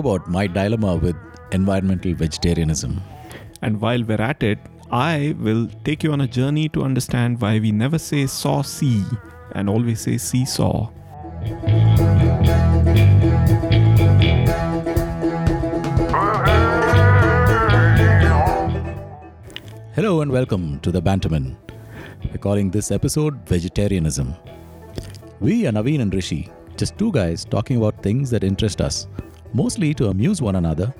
about my dilemma with environmental vegetarianism. And while we're at it, I will take you on a journey to understand why we never say saw see and always say seesaw. Hello and welcome to the Bantermen. We're calling this episode Vegetarianism. We are Navin and Rishi, just two guys talking about things that interest us, mostly to amuse one another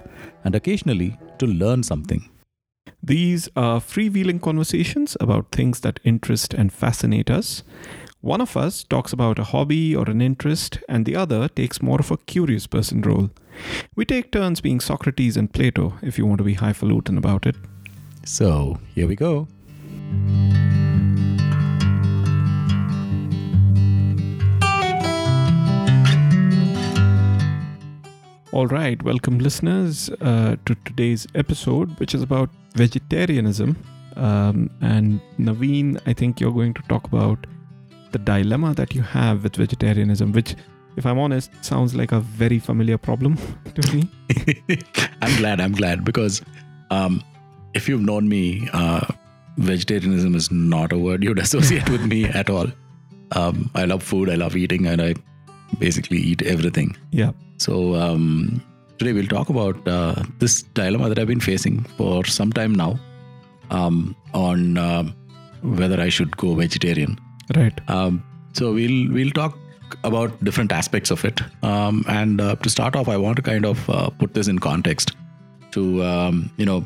and occasionally to learn something. These are freewheeling conversations about things that interest and fascinate us. One of us talks about a hobby or an interest, and the other takes more of a curious person role. We take turns being Socrates and Plato, if you want to be highfalutin about it. So, here we go. All right, welcome listeners uh, to today's episode, which is about vegetarianism. Um, and Navin, I think you're going to talk about the dilemma that you have with vegetarianism, which, if I'm honest, sounds like a very familiar problem to me. I'm glad, I'm glad because um, if you've known me, uh, vegetarianism is not a word you'd associate with me at all. Um, I love food, I love eating, and I basically eat everything. Yeah. So, um, today we'll talk about uh, this dilemma that I've been facing for some time now um, on uh, whether I should go vegetarian. Right. Um, so we'll we'll talk about different aspects of it. Um, and uh, to start off, I want to kind of uh, put this in context to um, you know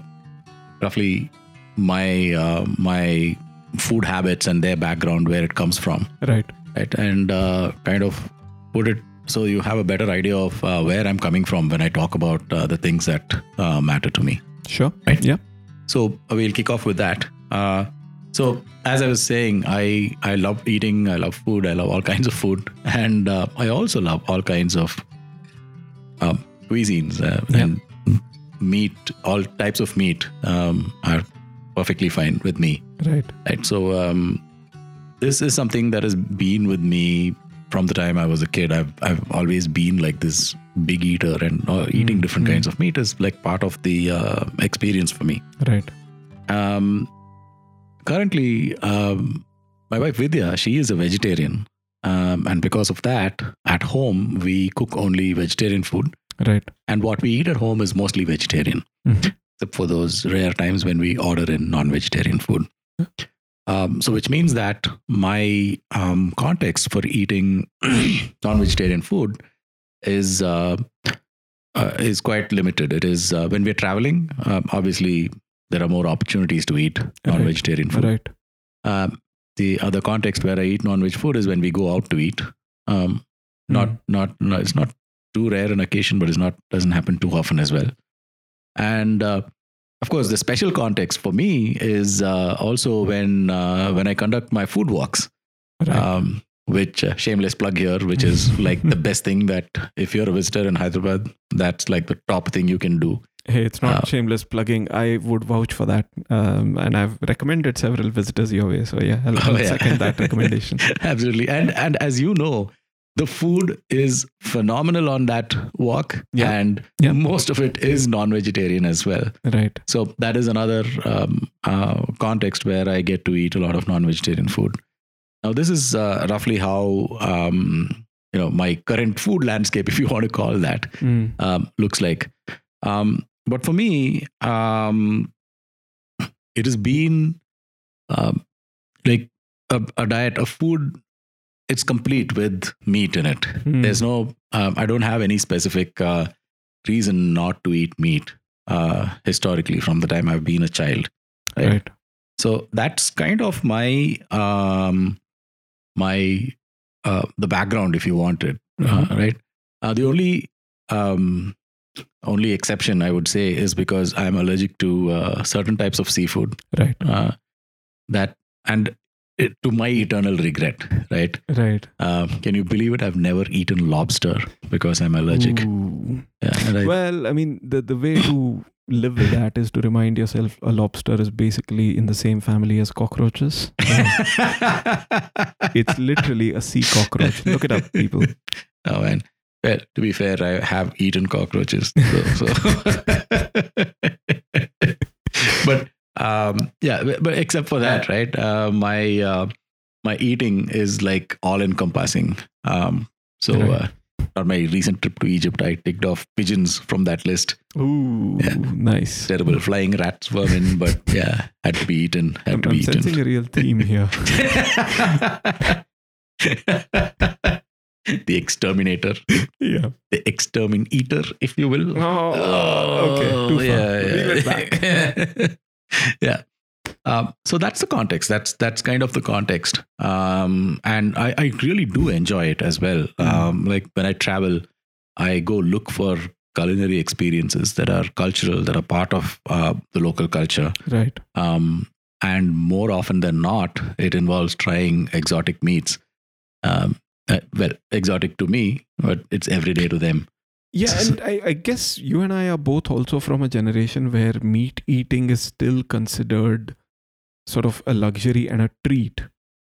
roughly my uh, my food habits and their background, where it comes from, Right. right? And uh, kind of put it so you have a better idea of uh, where I'm coming from when I talk about uh, the things that uh, matter to me. Sure. Right. Yeah. So uh, we'll kick off with that. Uh, so as I was saying, I I love eating. I love food. I love all kinds of food, and uh, I also love all kinds of um, cuisines uh, Yeah. and meat. All types of meat um, are perfectly fine with me. Right. Right. So um, this is something that has been with me from the time I was a kid. I've I've always been like this big eater, and uh, eating Mm, different mm. kinds of meat is like part of the uh, experience for me. Right. Um, currently, um, my wife Vidya, she is a vegetarian. Um, and because of that, at home, we cook only vegetarian food. Right. And what we eat at home is mostly vegetarian, Mhm. except for those rare times when we order in non vegetarian food. Um, so, which means that my um, context for eating non vegetarian food is uh, uh, is quite limited. It is uh, when we're traveling, um, obviously, there are more opportunities to eat non vegetarian food. Right. Um, the other context where I eat non-veg food is when we go out to eat. Um, not, Mm. not, no, it's not too rare an occasion, but it's not doesn't happen too often as well. And uh, of course, the special context for me is uh, also when uh, when I conduct my food walks, Right. um, which uh, shameless plug here, which is like the best thing that if you're a visitor in Hyderabad, that's like the top thing you can do. Hey, it's not Uh, shameless plugging. I would vouch for that. Um, and I've recommended several visitors your way. So, yeah, I'll, I'll Oh, yeah. second that recommendation. Absolutely. And and as you know, the food is phenomenal on that walk. Yeah. And Yeah. most of it is non-vegetarian as well. Right. So that is another um, uh, context where I get to eat a lot of non-vegetarian food. Now, this is uh, roughly how um, you know my current food landscape, if you want to call that, Mm. um, looks like. Um, but for me, um, it has been um, like a, a diet of food. It's complete with meat in it. Mm. There's no, um, I don't have any specific uh, reason not to eat meat uh, historically from the time I've been a child. Right. Right. So that's kind of my um, my uh, the background, if you want it, uh, Mhm. right? Uh, the only um, only exception I would say is because I'm allergic to uh, certain types of seafood. Right. Uh, that and it, to my eternal regret, right? Right. Um, can you believe it? I've never eaten lobster because I'm allergic. Yeah, Well, I mean, the, the way to live with that is to remind yourself a lobster is basically in the same family as cockroaches. it's literally a sea cockroach. Look it up, people. Oh man. Well, to be fair, I have eaten cockroaches. So, so. but um, yeah, but- but except for that, right? Uh, my uh, my eating is like all encompassing. Um, so, uh, on my recent trip to Egypt, I ticked off pigeons from that list. Ooh, Yeah. nice. Terrible flying rats were in, but yeah, had to be eaten. Had I'm, to I'm eaten. sensing a real theme here. the exterminator, yeah. the exterminator, if you will. Oh, okay. Too far. Yeah, yeah. yeah. Um, so that's the context. That's that's kind of the context. Um, and I, I really do enjoy it as well. Mm. Um, like when I travel, I go look for culinary experiences that are cultural, that are part of uh, the local culture. Right. Um, and more often than not, it involves trying exotic meats. Um, uh, well, exotic to me, but it's everyday to them. Yeah, and I, I guess you and I are both also from a generation where meat eating is still considered sort of a luxury and a treat.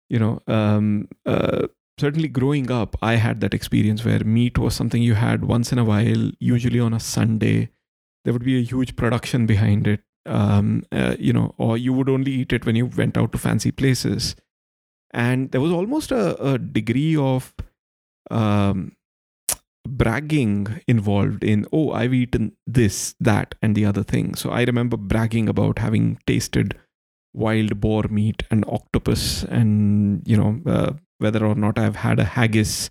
You know, um, uh, certainly growing up, I had that experience where meat was something you had once in a while, usually on a Sunday. There would be a huge production behind it, um, uh, you know, or you would only eat it when you went out to fancy places. And there was almost a, a degree of um, bragging involved in oh i've eaten this that and the other thing. So i remember bragging about having tasted wild boar meat and octopus and you know uh, whether or not i've had a haggis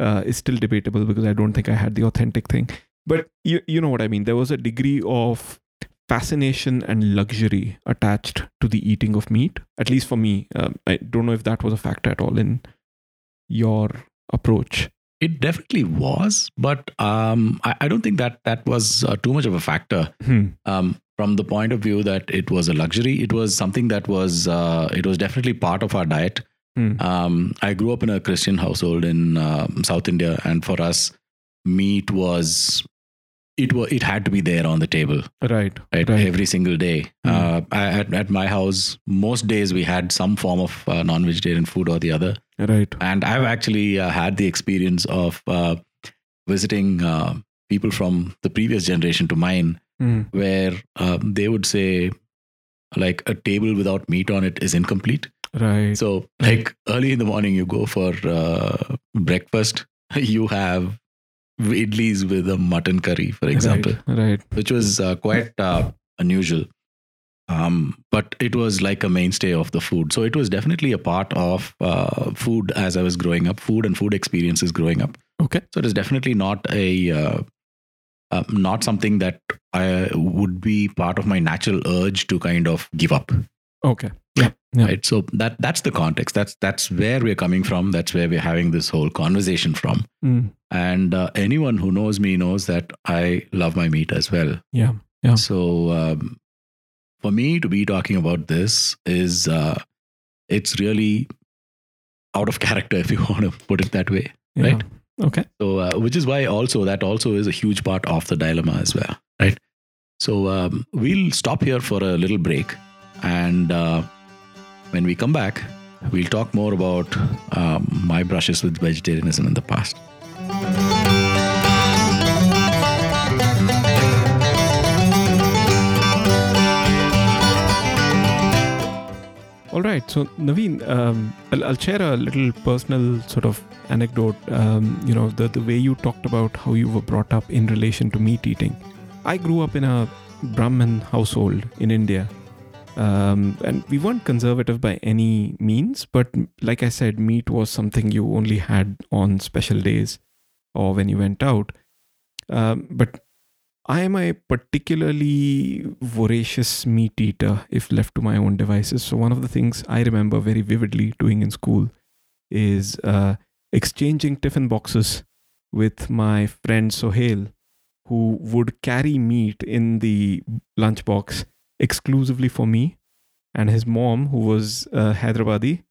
uh, is still debatable because i don't think i had the authentic thing. But you, you know what i mean. There was a degree of fascination and luxury attached to the eating of meat at least for me. Um, i don't know if that was a factor at all in your approach It definitely was, but um, I, I don't think that that was uh, too much of a factor. Hmm. Um, from the point of view that it was a luxury, it was something that was uh, it was definitely part of our diet. Hmm. Um, I grew up in a Christian household in um, South India, and for us, meat was it was it had to be there on the table, right right, Right. every single day. Hmm. Uh, I, at at my house, most days we had some form of uh, non-vegetarian food or the other. right And I've actually uh, had the experience of uh, visiting uh, people from the previous generation to mine, Hmm. where um, they would say, like, a table without meat on it is incomplete. right So, like, early in the morning, you go for uh, breakfast, you have idlis with a mutton curry, for example right, right. which was uh, quite uh, unusual. Um, but it was like a mainstay of the food. So it was definitely a part of uh, food as I was growing up, food and food experiences growing up. Okay. So it is definitely not a uh, uh, not something that I would be part of my natural urge to kind of give up. okay yeah Right. So that that's the context. That's that's where we're coming from. That's where we're having this whole conversation from. Mm. And uh, anyone who knows me knows that I love my meat as well. yeah Yeah. So um, for me to be talking about this is uh, it's really out of character if you want to put it that way. yeah. Right. okay So uh, which is why also that also is a huge part of the dilemma as well. Right. So um, we'll stop here for a little break, and uh, when we come back, we'll talk more about um, my brushes with vegetarianism in the past. all right. So navin um, I'll, I'll share a little personal sort of anecdote um, you know the, the way you talked about how you were brought up in relation to meat eating. I grew up in a brahmin household in india um, and we weren't conservative by any means but like i said meat was something you only had on special days or when you went out um, but I am a particularly voracious meat eater if left to my own devices. So, one of the things I remember very vividly doing in school is uh, exchanging tiffin boxes with my friend Sohail, who would carry meat in the lunchbox exclusively for me, and his mom, who was uh, Hyderabadi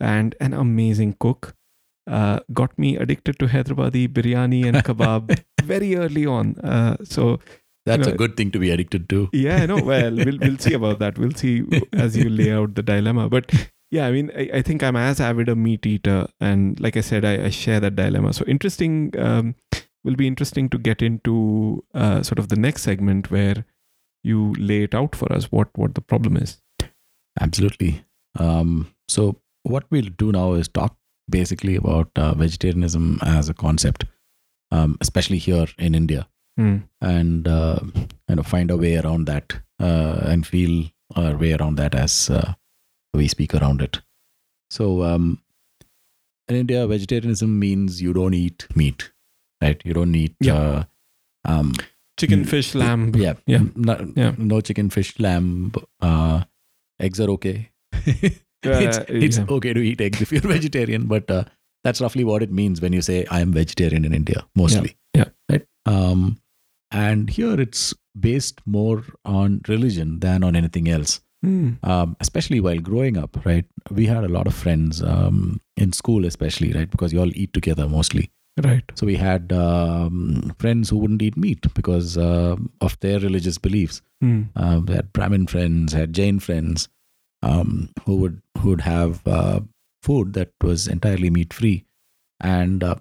and an amazing cook. Uh, got me addicted to Hyderabadi biryani and kebab very early on. Uh, so That's know, a good thing to be addicted to. yeah, no, well, we'll we'll see about that. We'll see as you lay out the dilemma. But yeah, I mean, I, I think I'm as avid a meat eater, and like I said, I, I share that dilemma. So interesting um, will be interesting to get into uh, sort of the next segment where you lay it out for us what what the problem is. Absolutely. Um, so what we'll do now is talk basically about uh, vegetarianism as a concept, um, especially here in India, Hmm. and uh, kind of find a way around that uh, and feel our way around that as uh, we speak around it. So um, in India, vegetarianism means you don't eat meat, right? You don't eat. Yeah. Uh, um, Chicken, Mm, fish, lamb. yeah, Yeah. No, Yeah. no chicken, fish, lamb. Uh, eggs are okay. it's Uh, it's yeah. okay to eat eggs if you're vegetarian, but uh, that's roughly what it means when you say I am vegetarian in India, mostly. yeah. Right. Um, and here it's based more on religion than on anything else. Hmm. Um, especially while growing up, right? We had a lot of friends um, in school, especially, right? Because you all eat together mostly. Right. So we had um, friends who wouldn't eat meat because uh, of their religious beliefs. Hmm. Uh, we had Brahmin friends, had Jain friends, um, who would who would have uh, food that was entirely meat free, and uh,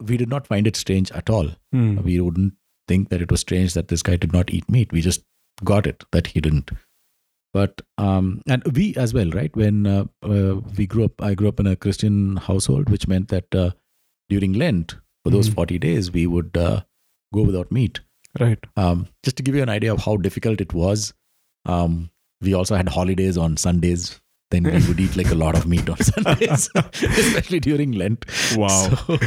we did not find it strange at all. Hmm. We wouldn't think that it was strange that this guy did not eat meat. We just got it that he didn't. But um, and we as well, right? When uh, uh, we grew up, I grew up in a Christian household, which meant that uh, during Lent, for those Mhm. forty days, we would uh, go without meat. Right. Um, just to give you an idea of how difficult it was, um, we also had holidays on Sundays. Then we would eat like a lot of meat on Sundays, especially during Lent. Wow. So,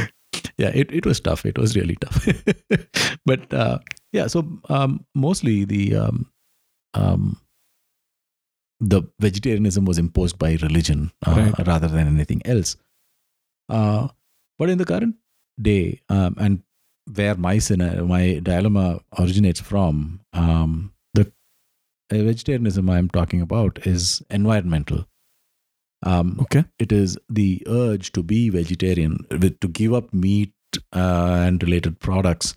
yeah, it, it was tough. It was really tough. but uh, yeah, so um, mostly the um, um, the vegetarianism was imposed by religion uh, Right. rather than anything else. Uh, but in the current day, um, and where my sin- my dilemma originates from, um, the vegetarianism I'm talking about is environmental. Um, Okay. it is the urge to be vegetarian, to give up meat uh, and related products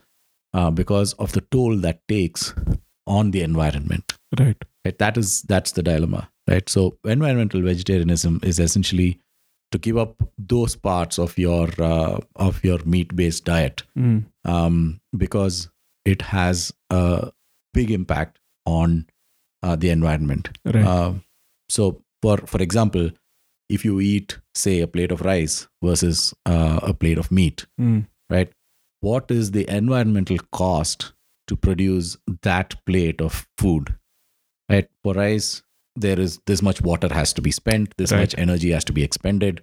uh, because of the toll that takes on the environment. Right. Right? That is that's the dilemma, right? So environmental vegetarianism is essentially to give up those parts of your uh, of your meat-based diet Hmm. um, because it has a big impact on uh, the environment. Right. Uh, so, for for example, if you eat, say, a plate of rice versus uh, a plate of meat, Hmm. right? What is the environmental cost to produce that plate of food? Right? For rice, there is this much water has to be spent, this Right. much energy has to be expended,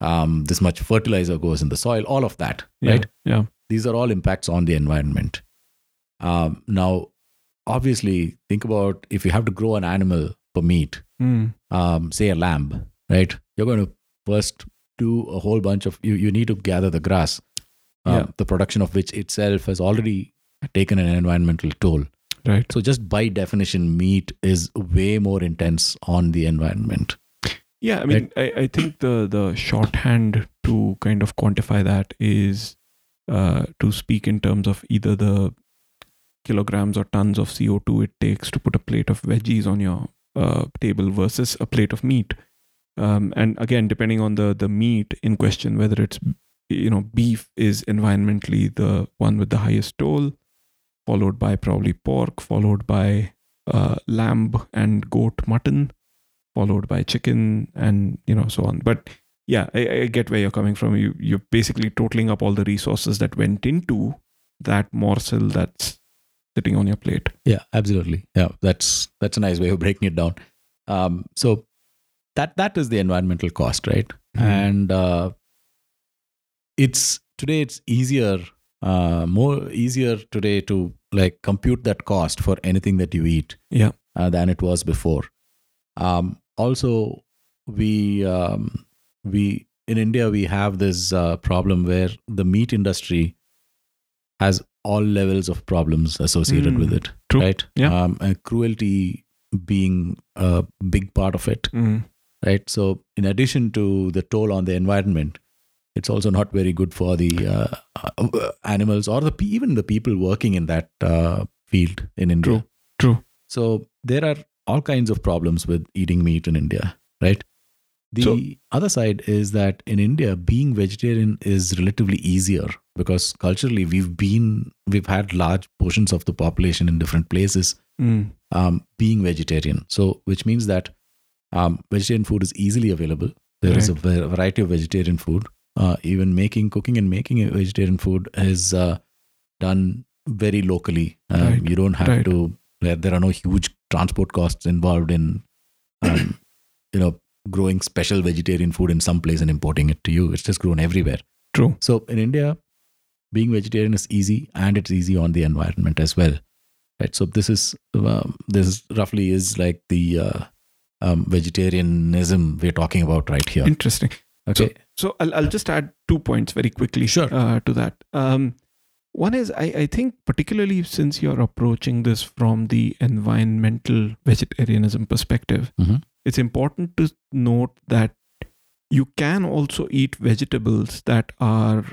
um, this much fertilizer goes in the soil, all of that, Yeah. right? Yeah. these are all impacts on the environment. Um, now, obviously, think about if you have to grow an animal for meat, Hmm. um, say a lamb, right? You're going to first do a whole bunch of, you, you need to gather the grass, um, Yeah. the production of which itself has already taken an environmental toll. Right. So, just by definition, meat is way more intense on the environment. Yeah, I mean, I, I think the the shorthand to kind of quantify that is uh, to speak in terms of either the kilograms or tons of CO2 it takes to put a plate of veggies on your uh, table versus a plate of meat. Um, and again, depending on the the meat in question, whether it's you know beef is environmentally the one with the highest toll, followed by probably pork, followed by uh, lamb and goat mutton followed by chicken and you know so on but yeah I, I get where you're coming from you you're basically totaling up all the resources that went into that morsel that's sitting on your plate Yeah, absolutely. Yeah, that's that's a nice way of breaking it down. Um, so that that is the environmental cost, right? Mhm. And uh, it's today it's easier, uh, more easier today to like compute that cost for anything that you eat, Yeah. uh, than it was before. Um, also, we um, we in India we have this uh, problem where the meat industry has all levels of problems associated Mm, with it true. right Yeah. um, cruelty being a big part of it Mm. right so in addition to the toll on the environment it's also not very good for the uh, uh, animals or the even the people working in that uh, field in india True. True. so there are all kinds of problems with eating meat in india right the So- other side is that in india being vegetarian is relatively easier because culturally we've been we've had large portions of the population in different places Mm. um, being vegetarian. So, which means that um, vegetarian food is easily available. There is a variety of vegetarian food. Uh, even making, cooking, and making a vegetarian food is uh, done very locally. Um, Right. You don't have Right. to. There, there are no huge transport costs involved in, um, you know, growing special vegetarian food in some place and importing it to you. It's just grown everywhere. True. So in India, being vegetarian is easy, and it's easy on the environment as well. Right. So this is um, this roughly is like the uh, um, vegetarianism we're talking about right here. Interesting. Okay. So I'll, I'll just add two points very quickly Sure. uh, to that. Um, one is I, I think particularly since you're approaching this from the environmental vegetarianism perspective, Mhm. it's important to note that you can also eat vegetables that are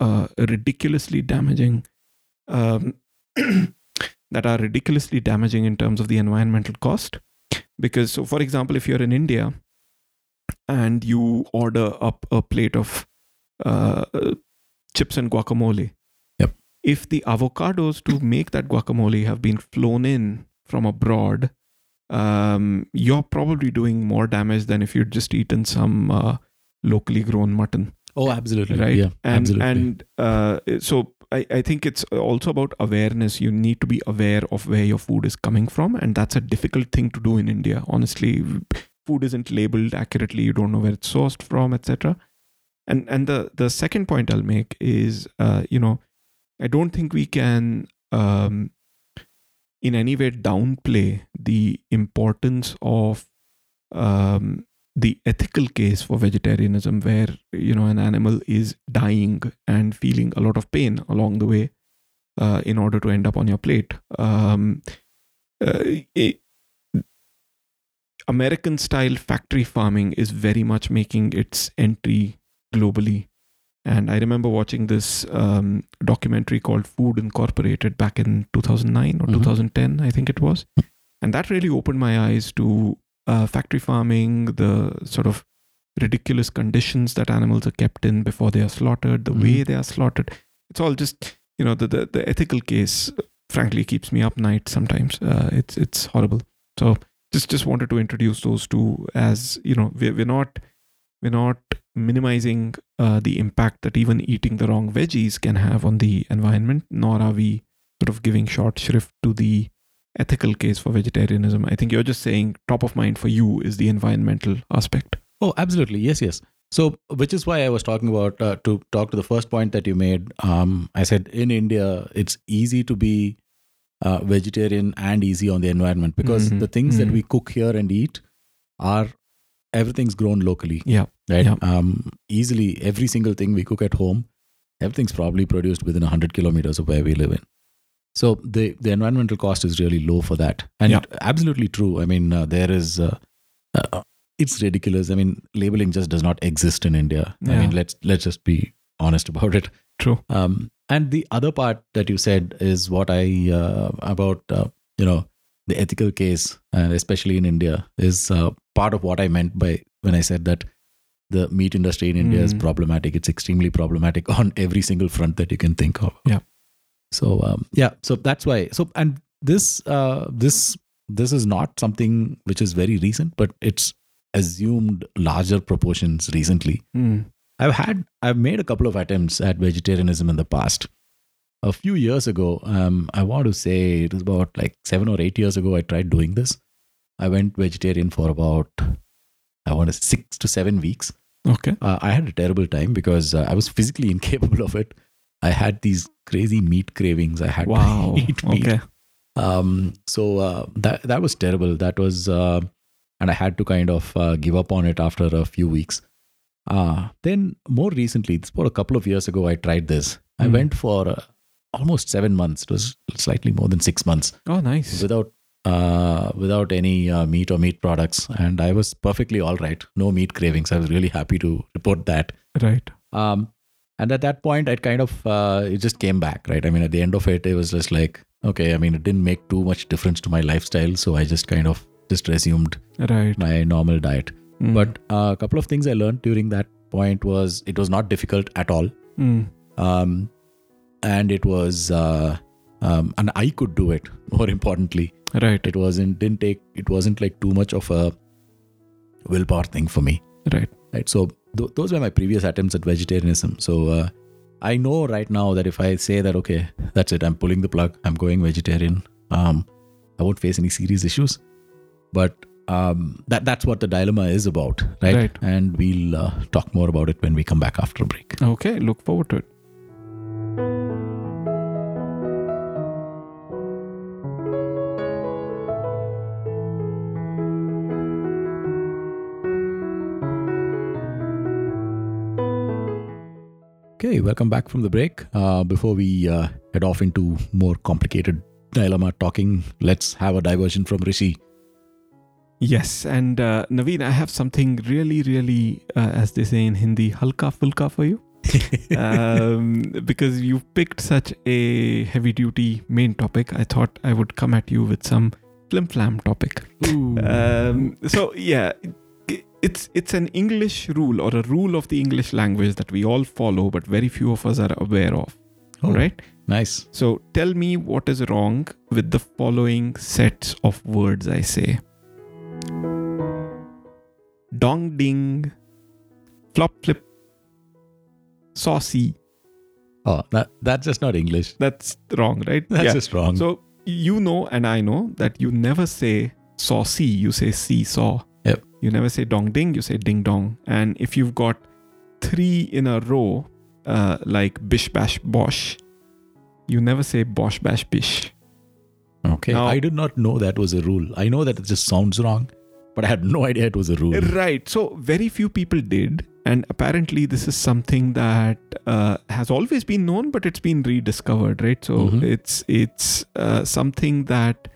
uh, ridiculously damaging, um, that are ridiculously damaging in terms of the environmental cost. Because, so for example, if you're in India and you order up a plate of uh, chips and guacamole, Yep. if the avocados to make that guacamole have been flown in from abroad, um, you're probably doing more damage than if you'd just eaten some uh, locally grown mutton Oh, absolutely. right Yeah. and absolutely. and uh, so I, I think it's also about awareness you need to be aware of where your food is coming from and that's a difficult thing to do in india honestly food isn't labeled accurately you don't know where it's sourced from etc and and the the second point i'll make is uh, you know i don't think we can um, in any way downplay the importance of um, the ethical case for vegetarianism where you know an animal is dying and feeling a lot of pain along the way uh, in order to end up on your plate. Um, uh, it- american style factory farming is very much making its entry globally and i remember watching this um, documentary called food incorporated back in 2009 or Mhm. 2010 i think it was and that really opened my eyes to uh, factory farming, the sort of ridiculous conditions that animals are kept in before they are slaughtered, the Mhm. way they are slaughtered. It's all just, you know, the, the, the ethical case, frankly, keeps me up night sometimes. Uh, it's it's horrible. So just just wanted to introduce those two as you know we're, we're not we're not minimizing uh, the impact that even eating the wrong veggies can have on the environment, nor are we sort of giving short shrift to the ethical case for vegetarianism. I think you're just saying top of mind for you is the environmental aspect. Oh, absolutely. Yes, yes. So, which is why I was talking about uh, to talk to the first point that you made. Um, I said in India, it's easy to be uh, vegetarian and easy on the environment because Mhm, the things that mhm. we cook here and eat are everything's grown locally, Yeah. right? Yeah. Um, easily, every single thing we cook at home, everything's probably produced within 100 kilometers of where we live in. So the the environmental cost is really low for that, and Yeah. absolutely true. I mean, uh, there is. Uh, uh, it's ridiculous. I mean, labeling just does not exist in India. I mean, let's let's just be honest about it. True. Um, and the other part that you said is what I uh, about uh, you know the ethical case, and especially in India, is uh, part of what I meant by when I said that the meat industry in India is Mm. problematic. It's extremely problematic on every single front that you can think of. Yeah. So um, yeah, so that's why. So and this uh, this this is not something which is very recent, but it's assumed larger proportions recently. Mm. I've had I've made a couple of attempts at vegetarianism in the past. A few years ago, um, I want to say it was about like seven or eight years ago. I tried doing this. I went vegetarian for about I want to six to seven weeks. Okay. Uh, I had a terrible time because uh, I was physically incapable of it. I had these crazy meat cravings. I had Wow. to eat meat. Okay. Um, so uh, that that was terrible. That was, uh, and I had to kind of uh, give up on it after a few weeks. Uh, then more recently, it's about a couple of years ago, I tried this. I Hmm. went for uh, almost seven months. It was slightly more than six months Oh, nice. without uh, without any uh, meat or meat products, and I was perfectly all right. No meat cravings. I was really happy to report that. Right. Um, and at that point, I kind of uh, it just came back, right? I mean, at the end of it, it was just like, okay. I mean, it didn't make too much difference to my lifestyle, so I just kind of just resumed Right. my normal diet. Mm. But uh, a couple of things I learned during that point was it was not difficult at all. Mm. Um, and it was, uh, um, and I could do it. More importantly, Right. it wasn't didn't take it wasn't like too much of a willpower thing for me. Right. Right. So th- those were my previous attempts at vegetarianism. So uh, I know right now that if I say that okay, that's it, I'm pulling the plug, I'm going vegetarian. Um, I won't face any serious issues. But um, that that's what the dilemma is about, right? Right. And we'll uh, talk more about it when we come back after a break. Okay. Look forward to it. Okay, welcome back from the break. Uh, before we uh, head off into more complicated dilemma talking, let's have a diversion from Rishi. Yes, and uh, Navin, I have something really, really, uh, as they say in Hindi, halka fulka for you. um, because you picked such a heavy duty main topic, I thought I would come at you with some flim flam topic. Um, so yeah, it's it's an English rule or a rule of the English language that we all follow, but very few of us are aware of. Oh, All right. Nice. So tell me what is wrong with the following sets of words I say. Dong ding, flop flip, saucy. Oh, that that's just not English. That's wrong, right? That's Yeah. just wrong. So you know and I know that you never say saucy, you say seesaw. Yep. You never say dong ding, you say ding dong. And if you've got three in a row, uh, like bish bash bosh, you never say bosh bash bish. okay. now- I did not know that was a rule. I know that it just sounds wrong, but I had no idea it was a rule. Right. So very few people did. And apparently, this is something that uh, has always been known, but it's been rediscovered, right? So Mhm. it's it's uh, something that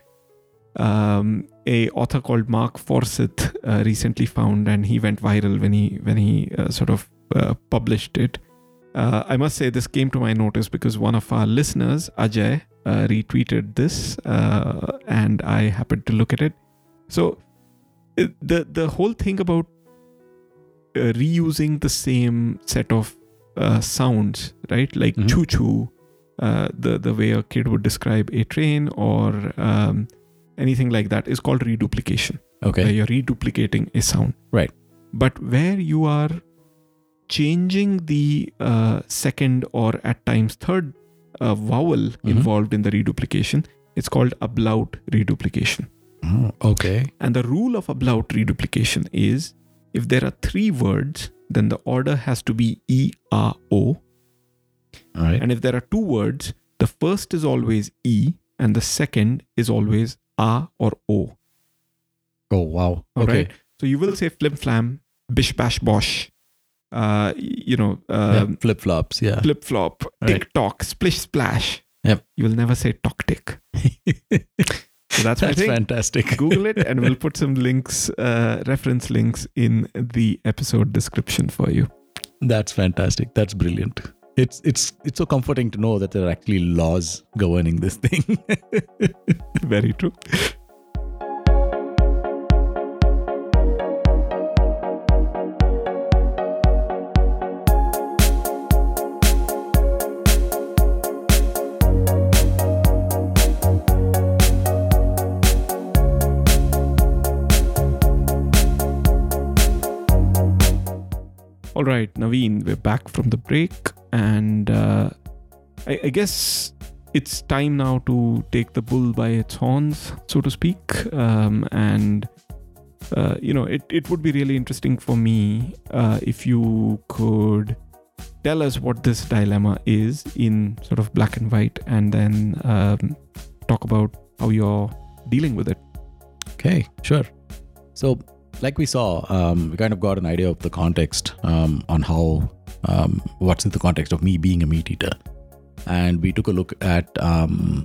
um, a author called Mark Forsyth uh, recently found, and he went viral when he when he uh, sort of uh, published it. Uh, I must say this came to my notice because one of our listeners, Ajay, uh, retweeted this, uh, and I happened to look at it. So the the whole thing about uh, reusing the same set of uh, sounds, right? Like Mhm. choo choo, uh, the the way a kid would describe a train or um, anything like that is called reduplication where Okay. you're reduplicating a sound. Right. But where you are changing the uh, second or at times third uh, vowel involved in the reduplication, it's called ablaut reduplication. Oh, okay. And the rule of a ablaut reduplication is if there are three words, then the order has to be E, A, O. All right. And if there are two words, the first is always E and the second is always A or O. Oh, wow. All okay. right. So you will say flim flam, bish bash bosh, uh, you know, Yeah, um, Flip flops. Yeah. flip flop, Right. tick tock, splish splash. Yep. You will never say tock tick. So that's, That's fantastic. Google it and we'll put some links, uh, reference links in the episode description for you. That's fantastic. That's brilliant. It's it's it's so comforting to know that there are actually laws governing this thing. Very true. All right, Navin, we're back from the break, and uh, I, I guess it's time now to take the bull by its horns, so to speak. Um, and uh, you know, it, it would be really interesting for me uh, if you could tell us what this dilemma is in sort of black and white, and then um, talk about how you're dealing with it. okay, sure. So, like we saw, um, we kind of got an idea of the context um, on how um, what's in the context of me being a meat eater, and we took a look at um,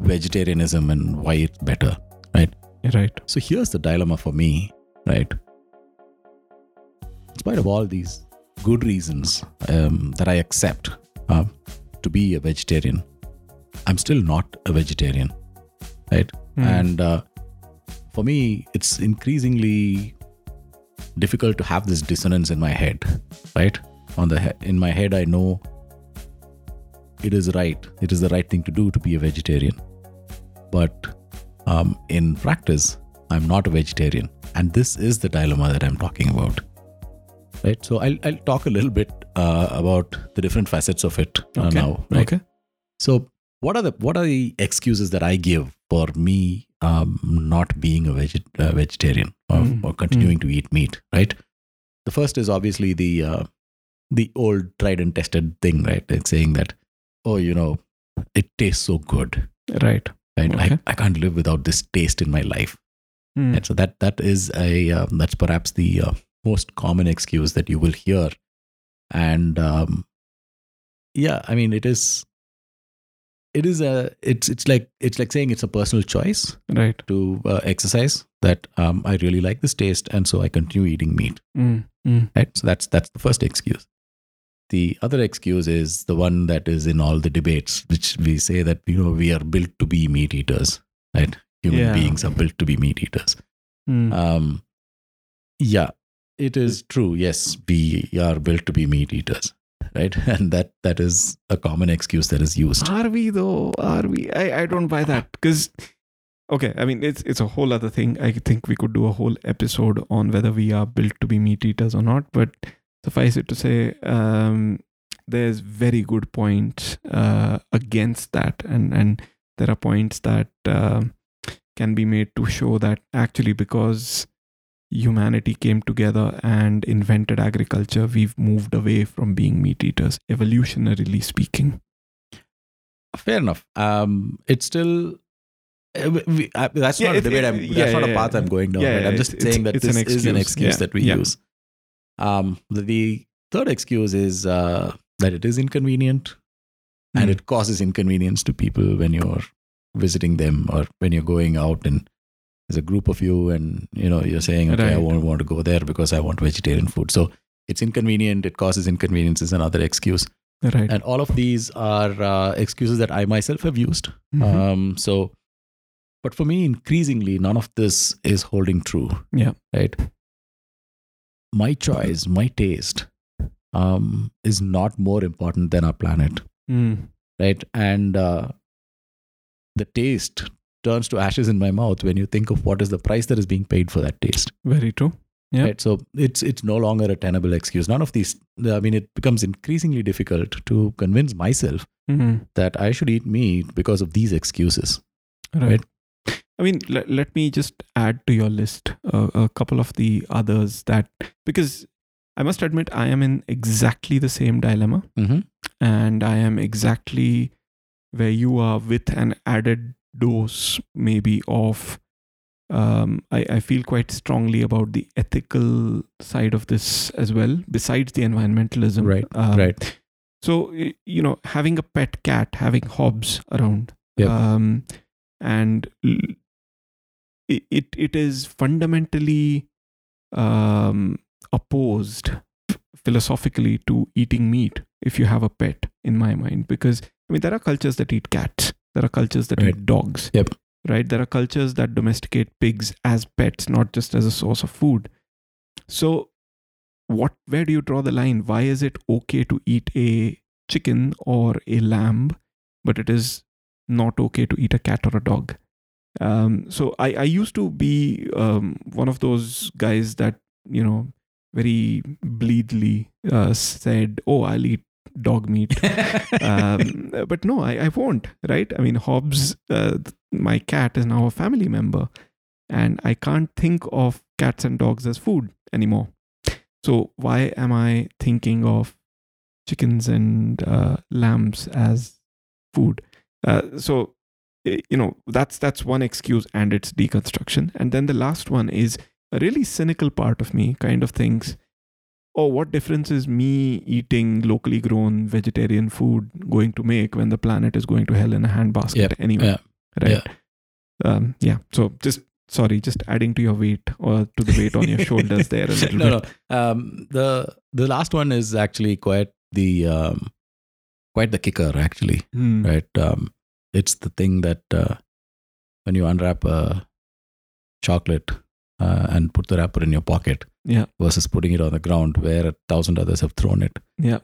vegetarianism and why it's better. Right. Right. So here's the dilemma for me, right? In spite of all these good reasons um, that I accept um, to be a vegetarian, I'm still not a vegetarian, right? Hmm. And uh, for me, it's increasingly difficult to have this dissonance in my head, right? On the he- in my head, I know it is right. It is the right thing to do to be a vegetarian. But um, in practice, I'm not a vegetarian. And this is the dilemma that I'm talking about. Right. So I'll, I'll talk a little bit uh, about the different facets of it uh, Okay. now. Right. Okay. So what are the what are the excuses that I give for me um, not being a veget- uh, vegetarian or, Mm, or continuing to eat meat? Right. The first is obviously the uh, the old tried and tested thing, right? It's saying that oh, you know, it tastes so good, Right. right? Okay. I, I can't live without this taste in my life. Hmm. And so that that is a um, that's perhaps the uh, most common excuse that you will hear, and um, yeah, I mean it is it is a it's it's like it's like saying it's a personal choice Right. to uh, exercise that um, I really like this taste and so I continue eating meat. Mm. Mm. Right, so that's that's the first excuse. The other excuse is the one that is in all the debates, which we say that you know we are built to be meat eaters, right? Human Yeah. beings are built to be meat eaters. Mm. Um, yeah, it is true. Yes, we are built to be meat eaters, right? And that that is a common excuse that is used. Are we though? Are we? I, I don't buy that because okay, I mean it's it's a whole other thing. I think we could do a whole episode on whether we are built to be meat eaters or not. But suffice it to say, um, there's very good points uh, against that, and and there are points that um can be made to show that actually because humanity came together and invented agriculture, we've moved away from being meat eaters, evolutionarily speaking. Fair enough. Um, it's still. uh, we- that's Yeah, not a debate. I'm, yeah, that's not a path yeah. I'm going down. Yeah, right? I'm just it's- saying that it's an this is an excuse. Yeah, that we yeah. use. Um, the, the third excuse is uh, that it is inconvenient, and Mm. it causes inconvenience to people when you're visiting them or when you're going out and there's a group of you and you know you're saying okay I won't want to go there because I want vegetarian food. So it's inconvenient. It causes inconvenience is another excuse, Right. and all of these are uh, excuses that I myself have used. Mhm. Um, so, but for me, increasingly, none of this is holding true. Yeah. Right. My choice, my taste, um, is not more important than our planet. Mm. Right. And uh, the taste turns to ashes in my mouth when you think of what is the price that is being paid for that taste. Very true. Yeah. Right. So it's it's no longer a tenable excuse. None of these. I mean, it becomes increasingly difficult to convince myself Mhm. that I should eat meat because of these excuses. Right. I mean, let, let me just add to your list uh, a couple of the others that, because I must admit, I am in exactly the same dilemma Mm-hmm. and I am exactly where you are with an added dose, maybe, of. Um, I, I feel quite strongly about the ethical side of this as well, besides the environmentalism. Right, Um, right. So, you know, having a pet cat, having Hobbs around, Yep. um, and it, it, it is fundamentally um, opposed philosophically to eating meat if you have a pet, in my mind. Because, I mean, there are cultures that eat cats, there are cultures that Right. eat dogs. Yep. Right? There are cultures that domesticate pigs as pets, not just as a source of food. So, what where do you draw the line why is it okay to eat a chicken or a lamb but it is not okay to eat a cat or a dog um, so I, I used to be um, one of those guys that you know very bleedly uh, said oh i'll eat dog meat um, but no I, I won't right i mean hobbs uh, my cat is now a family member and i can't think of cats and dogs as food anymore so why am I thinking of chickens and uh, lambs as food? Uh, so eh, you know that's that's one excuse and its deconstruction. And then the last one is a really cynical part of me kind of thinks, oh, what difference is me eating locally grown vegetarian food going to make when the planet is going to hell in a handbasket Yep. anyway? Yeah. Right. Um, yeah. So just sorry, just adding to your weight or to the weight on your shoulders there a little no, bit. no. Um, the the last one is actually quite the um, quite the kicker, actually. Hmm. Right? Um, it's the thing that uh, when you unwrap a chocolate uh, and put the wrapper in your pocket, Yeah. versus putting it on the ground where a thousand others have thrown it. Yeah.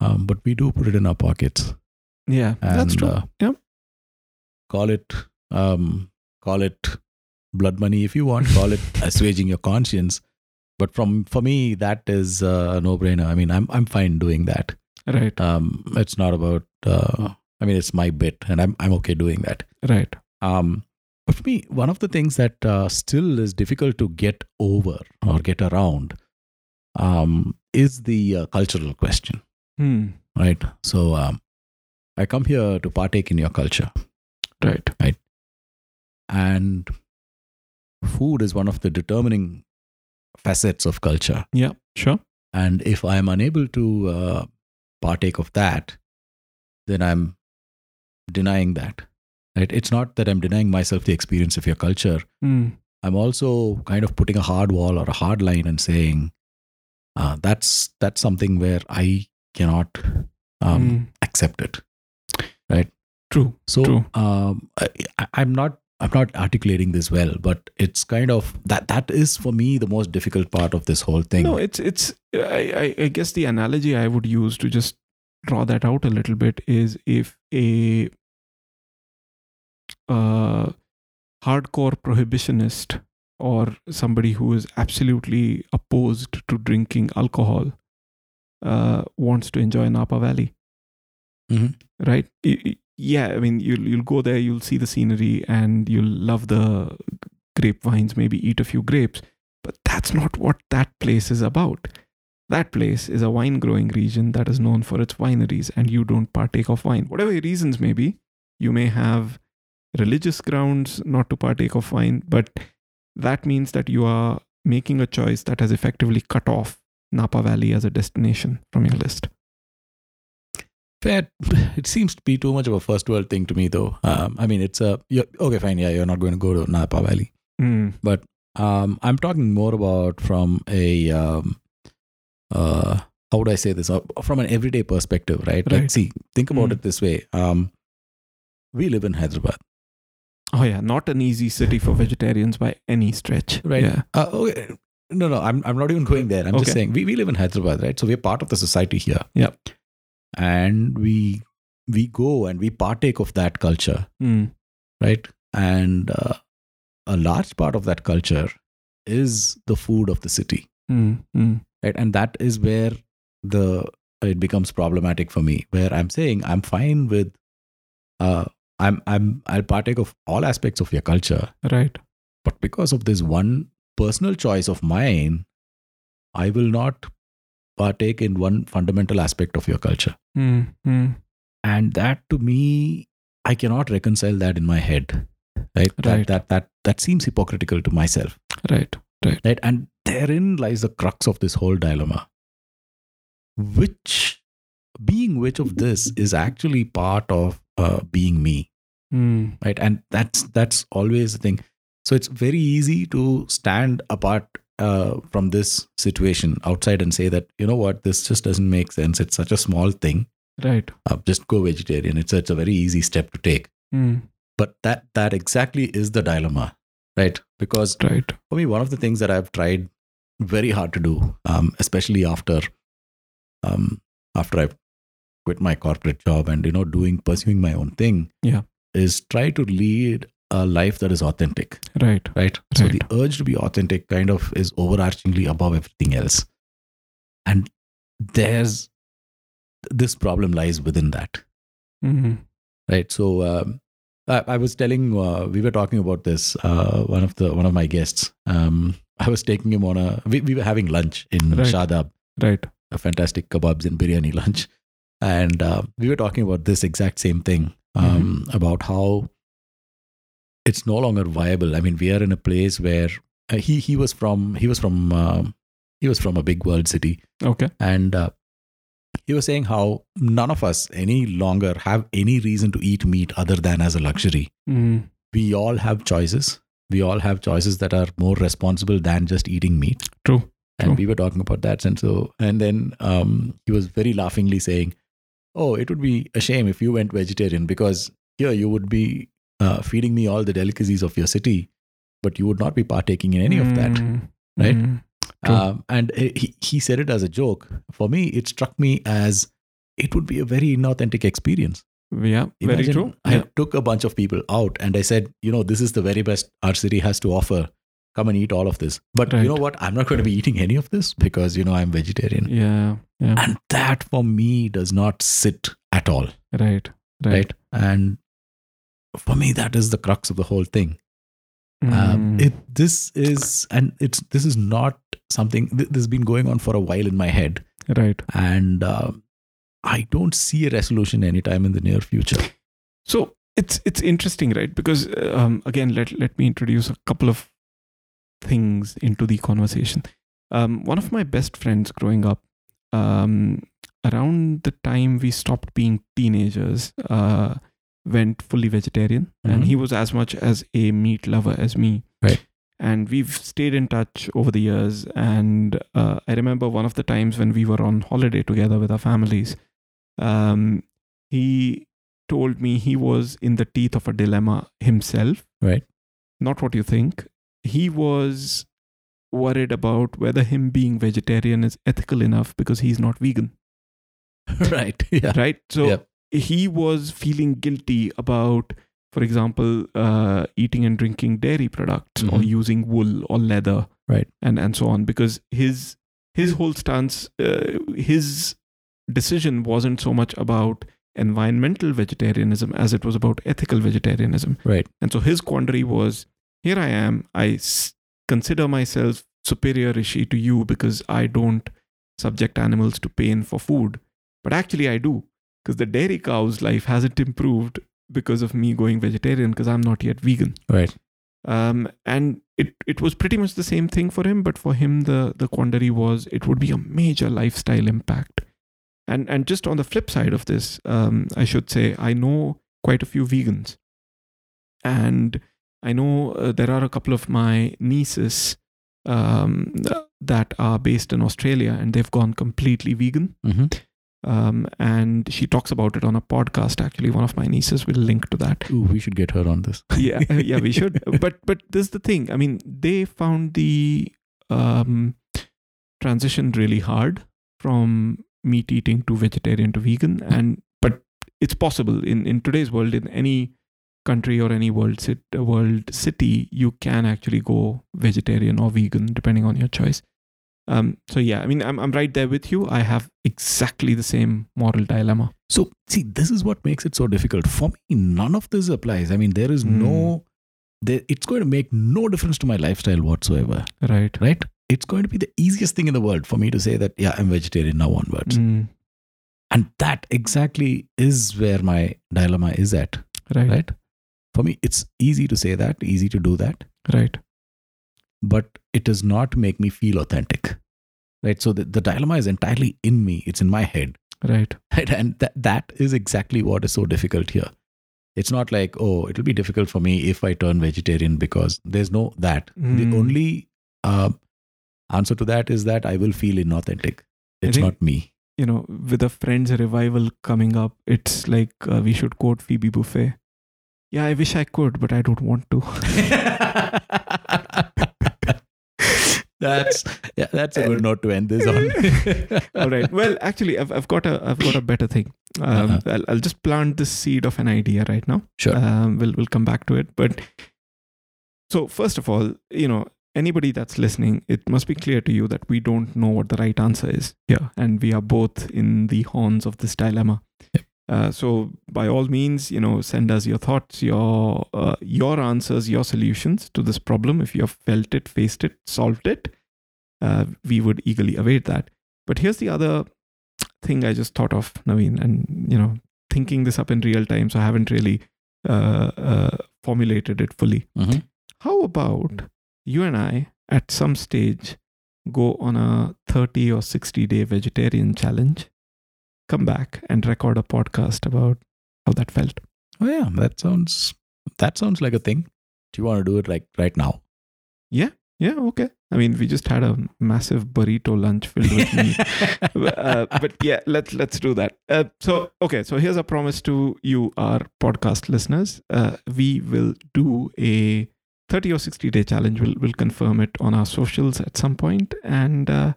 Um, but we do put it in our pockets. Yeah, that's true. uh, yeah. Call it um, call it blood money if you want. Call it assuaging your conscience. But from for me, that is uh, a no brainer. I mean, I'm I'm fine doing that. Right. Um, it's not about. Uh, I mean, it's my bit, and I'm I'm okay doing that. Right. Um, but for me, one of the things that uh, still is difficult to get over or get around um, is the uh, cultural question, Hmm. right? So um, I come here to partake in your culture, Right. Right. And food is one of the determining facets of culture. Yeah. Sure. And if I am unable to uh, partake of that, then I'm denying that. Right? It's not that I'm denying myself the experience of your culture. Hmm. I'm also kind of putting a hard wall or a hard line and saying uh, that's that's something where I cannot um, Hmm. accept it. Right true. So True. um, I, I'm not I'm not articulating this well, but it's kind of that that is for me the most difficult part of this whole thing. No, it's it's. I I guess the analogy I would use to just draw that out a little bit is if a uh, hardcore prohibitionist or somebody who is absolutely opposed to drinking alcohol uh, wants to enjoy Napa Valley, Mhm. right? Yeah, I mean, you'll you'll go there, you'll see the scenery, and you'll love the grapevines. Maybe eat a few grapes, but that's not what that place is about. That place is a wine growing region that is known for its wineries, and you don't partake of wine. Whatever your reasons may be, you may have religious grounds not to partake of wine, but that means that you are making a choice that has effectively cut off Napa Valley as a destination from your list. Fair. It seems to be too much of a first world thing to me, though. Um, I mean, it's a you're, okay, fine. Yeah, you're not going to go to Napa Valley. Mm, Um, I'm talking more about from a um, uh, how would I say this? Uh, From an everyday perspective, right? Like, Right. see, think about Mm. it this way. Um, we live in Hyderabad, Oh yeah, not an easy city for vegetarians by any stretch. right? Yeah. Uh, okay. No, no, I'm I'm not even going there. I'm Okay. just saying we, we live in Hyderabad, right? So we're part of the society here. Yeah. And we we go and we partake of that culture, Mm, right? And uh, a large part of that culture is the food of the city, mm, mm, right? And that is where the it becomes problematic for me, where I'm saying I'm fine with, uh, I'm I'm I'll partake of all aspects of your culture, right. but because of this one personal choice of mine, I will not partake in one fundamental aspect of your culture, Mm, mm, and that to me, I cannot reconcile that in my head, right? That Right. that that that seems hypocritical to myself. Right. Right. right and therein lies the crux of this whole dilemma which being which of this is actually part of uh, being me. Mm, right? And that's that's always the thing. So it's very easy to stand apart uh, from this situation outside and say that you know what? This just doesn't make sense. It's such a small thing. Right. uh, just go vegetarian. It's, it's a very easy step to take. Mm, but that that exactly is the dilemma right? Because right. for me, one of the things that I've tried very hard to do, um, especially after um, after I've quit my corporate job and you know doing pursuing my own thing, Yeah. is try to lead a life that is authentic, Right. right? So Right. the urge to be authentic kind of is overarchingly above everything else, and there's this problem lies within that Mm, right so um, I, I was telling uh, we were talking about this uh, one of the one of my guests um, i was taking him on a we, we were having lunch in Right. shadab right. a fantastic kebabs and biryani lunch and uh, we were talking about this exact same thing um, about how it's no longer viable i mean we are in a place where uh, he he was from he was from um he was from a big world city Okay. and uh, he was saying how none of us any longer have any reason to eat meat other than as a luxury. Mm, We all have choices. We all have choices that are more responsible than just eating meat. True. And True. we were talking about that. And so, and then um, he was very laughingly saying, Oh, it would be a shame if you went vegetarian because here you would be uh, feeding me all the delicacies of your city, but you would not be partaking in any of that. Mm, right? mm, Um, and he, he said it as a joke. For me, it struck me as it would be a very inauthentic experience. Yeah, very true. I Yeah. took a bunch of people out and I said, you know, this is the very best our city has to offer. Come and eat all of this. But Right. you know what? I'm not going to be eating any of this because, you know, I'm vegetarian. Yeah, yeah, And that for me does not sit at all. right, right. Right. And for me, that is the crux of the whole thing. Um, Mm, it, this is, and it's, this is not something, th- this has been going on for a while in my head. right. And um I don't see a resolution anytime in the near future. So it's it's interesting, right? Because um, again, let let me introduce a couple of things into the conversation. Um, one of my best friends growing up, um, around the time we stopped being teenagers, uh, went fully vegetarian, and Mhm. he was as much as a meat lover as me. Right. And we've stayed in touch over the years. And uh, I remember one of the times when we were on holiday together with our families, um, he told me he was in the teeth of a dilemma himself. Right. Not what you think. He was worried about whether him being vegetarian is ethical enough because he's not vegan. right. Yeah. Right. So he was feeling guilty about, for example, uh, eating and drinking dairy products or Mhm. using wool or leather. Right. And, and so on because his his whole stance, uh, his decision wasn't so much about environmental vegetarianism as it was about ethical vegetarianism. Right. And so his quandary was here I am, I s- consider myself superior Rishi to you because I don't subject animals to pain for food. But actually, I do because the dairy cow's life hasn't improved because of me going vegetarian because I'm not yet vegan. Right. Um, and it, it was pretty much the same thing for him, but for him the the quandary was it would be a major lifestyle impact. And and just on the flip side of this, um, I should say I know quite a few vegans, and I know uh, there are a couple of my nieces um, that are based in Australia, and they've gone completely vegan. Mm-hmm. Um, and she talks about it on a podcast. Actually, one of my nieces will link to that Ooh, we should get her on this. yeah yeah we should but but this is the thing i mean they found the um transition really hard from meat eating to vegetarian to vegan and but it's possible in in today's world in any country or any world sit, world city you can actually go vegetarian or vegan depending on your choice um so yeah i mean i'm, I'm right there with you i have exactly the same moral dilemma So, see, this is what makes it so difficult. For me, none of this applies. I mean, there is Hmm. no, there, it's going to make no difference to my lifestyle whatsoever, right right? It's going to be the easiest thing in the world for me to say that, yeah, I'm vegetarian now onwards. Mm, And that exactly is where my dilemma is at, right right? For me, it's easy to say that, easy to do that, right. But it does not make me feel authentic, right? So the, the dilemma is entirely in me, it's in my head. right. Right? And that, that is exactly what is so difficult here. It's not like oh it'll be difficult for me if i turn vegetarian because there's no that. Mm. the only uh, answer to that is that i will feel inauthentic. It's think- not me. you know, with a Friends revival coming up, it's like uh, we should quote Phoebe Buffay. Yeah, I wish I could, but I don't want to. that's yeah that's a good note to end this on All right. Well, actually, I've, I've got a I've got a better thing. Um, Uh-huh. I'll, I'll just plant the seed of an idea right now. sure Um, we'll we'll come back to it. But so first of all, you know, anybody that's listening, it must be clear to you that we don't know what the right answer is here, and we are both in the horns of this dilemma. Yep. Uh, so by all means, you know, send us your thoughts, your uh, your answers, your solutions to this problem. If you have felt it, faced it, solved it, uh, we would eagerly await that. But here's the other thing I just thought of, Navin, and you know, thinking this up in real time, so I haven't really uh, uh, formulated it fully. Mhm. How about you and I at some stage go on a 30 or 60 day vegetarian challenge, come back and record a podcast about how that felt? oh yeah that sounds that sounds like a thing do you want to do it like right now Yeah, Yeah, okay. I mean, we just had a massive burrito lunch filled with meat. uh, but yeah, let's let's do that. Uh, so okay, so here's a promise to you, our podcast listeners. Uh, we will do a 30 or 60 day challenge. We'll we'll confirm it on our socials at some point and uh,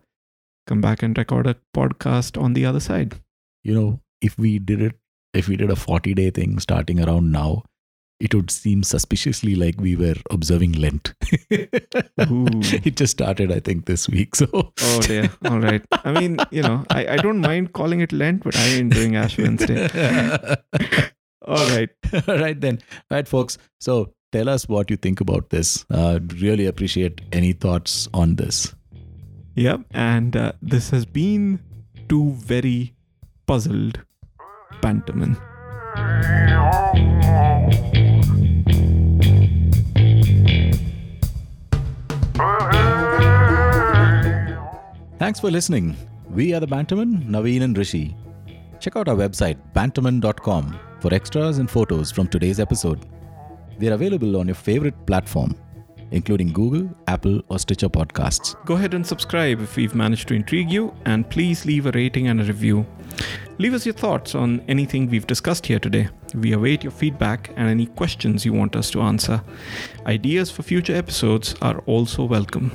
come back and record a podcast on the other side. You know if we did it if we did a 40 day thing starting around now, it would seem suspiciously like we were observing Lent. it just started, I think, this week. So, oh dear. All right. I mean, you know, I, I don't mind calling it Lent, but I am doing Ash Wednesday. All right. All right, then. All right, folks. So, tell us what you think about this. Uh, really appreciate any thoughts on this. Yep. And uh, this has been two very puzzled Bantermen. Thanks for listening. We are the Bantermen, Navin and Rishi. Check out our website, bantermen.com, for extras and photos from today's episode. They're available on your favorite platform, including Google, Apple, or Stitcher podcasts. Go ahead and subscribe if we've managed to intrigue you, and please leave a rating and a review. Leave us your thoughts on anything we've discussed here today. We await your feedback and any questions you want us to answer. Ideas for future episodes are also welcome.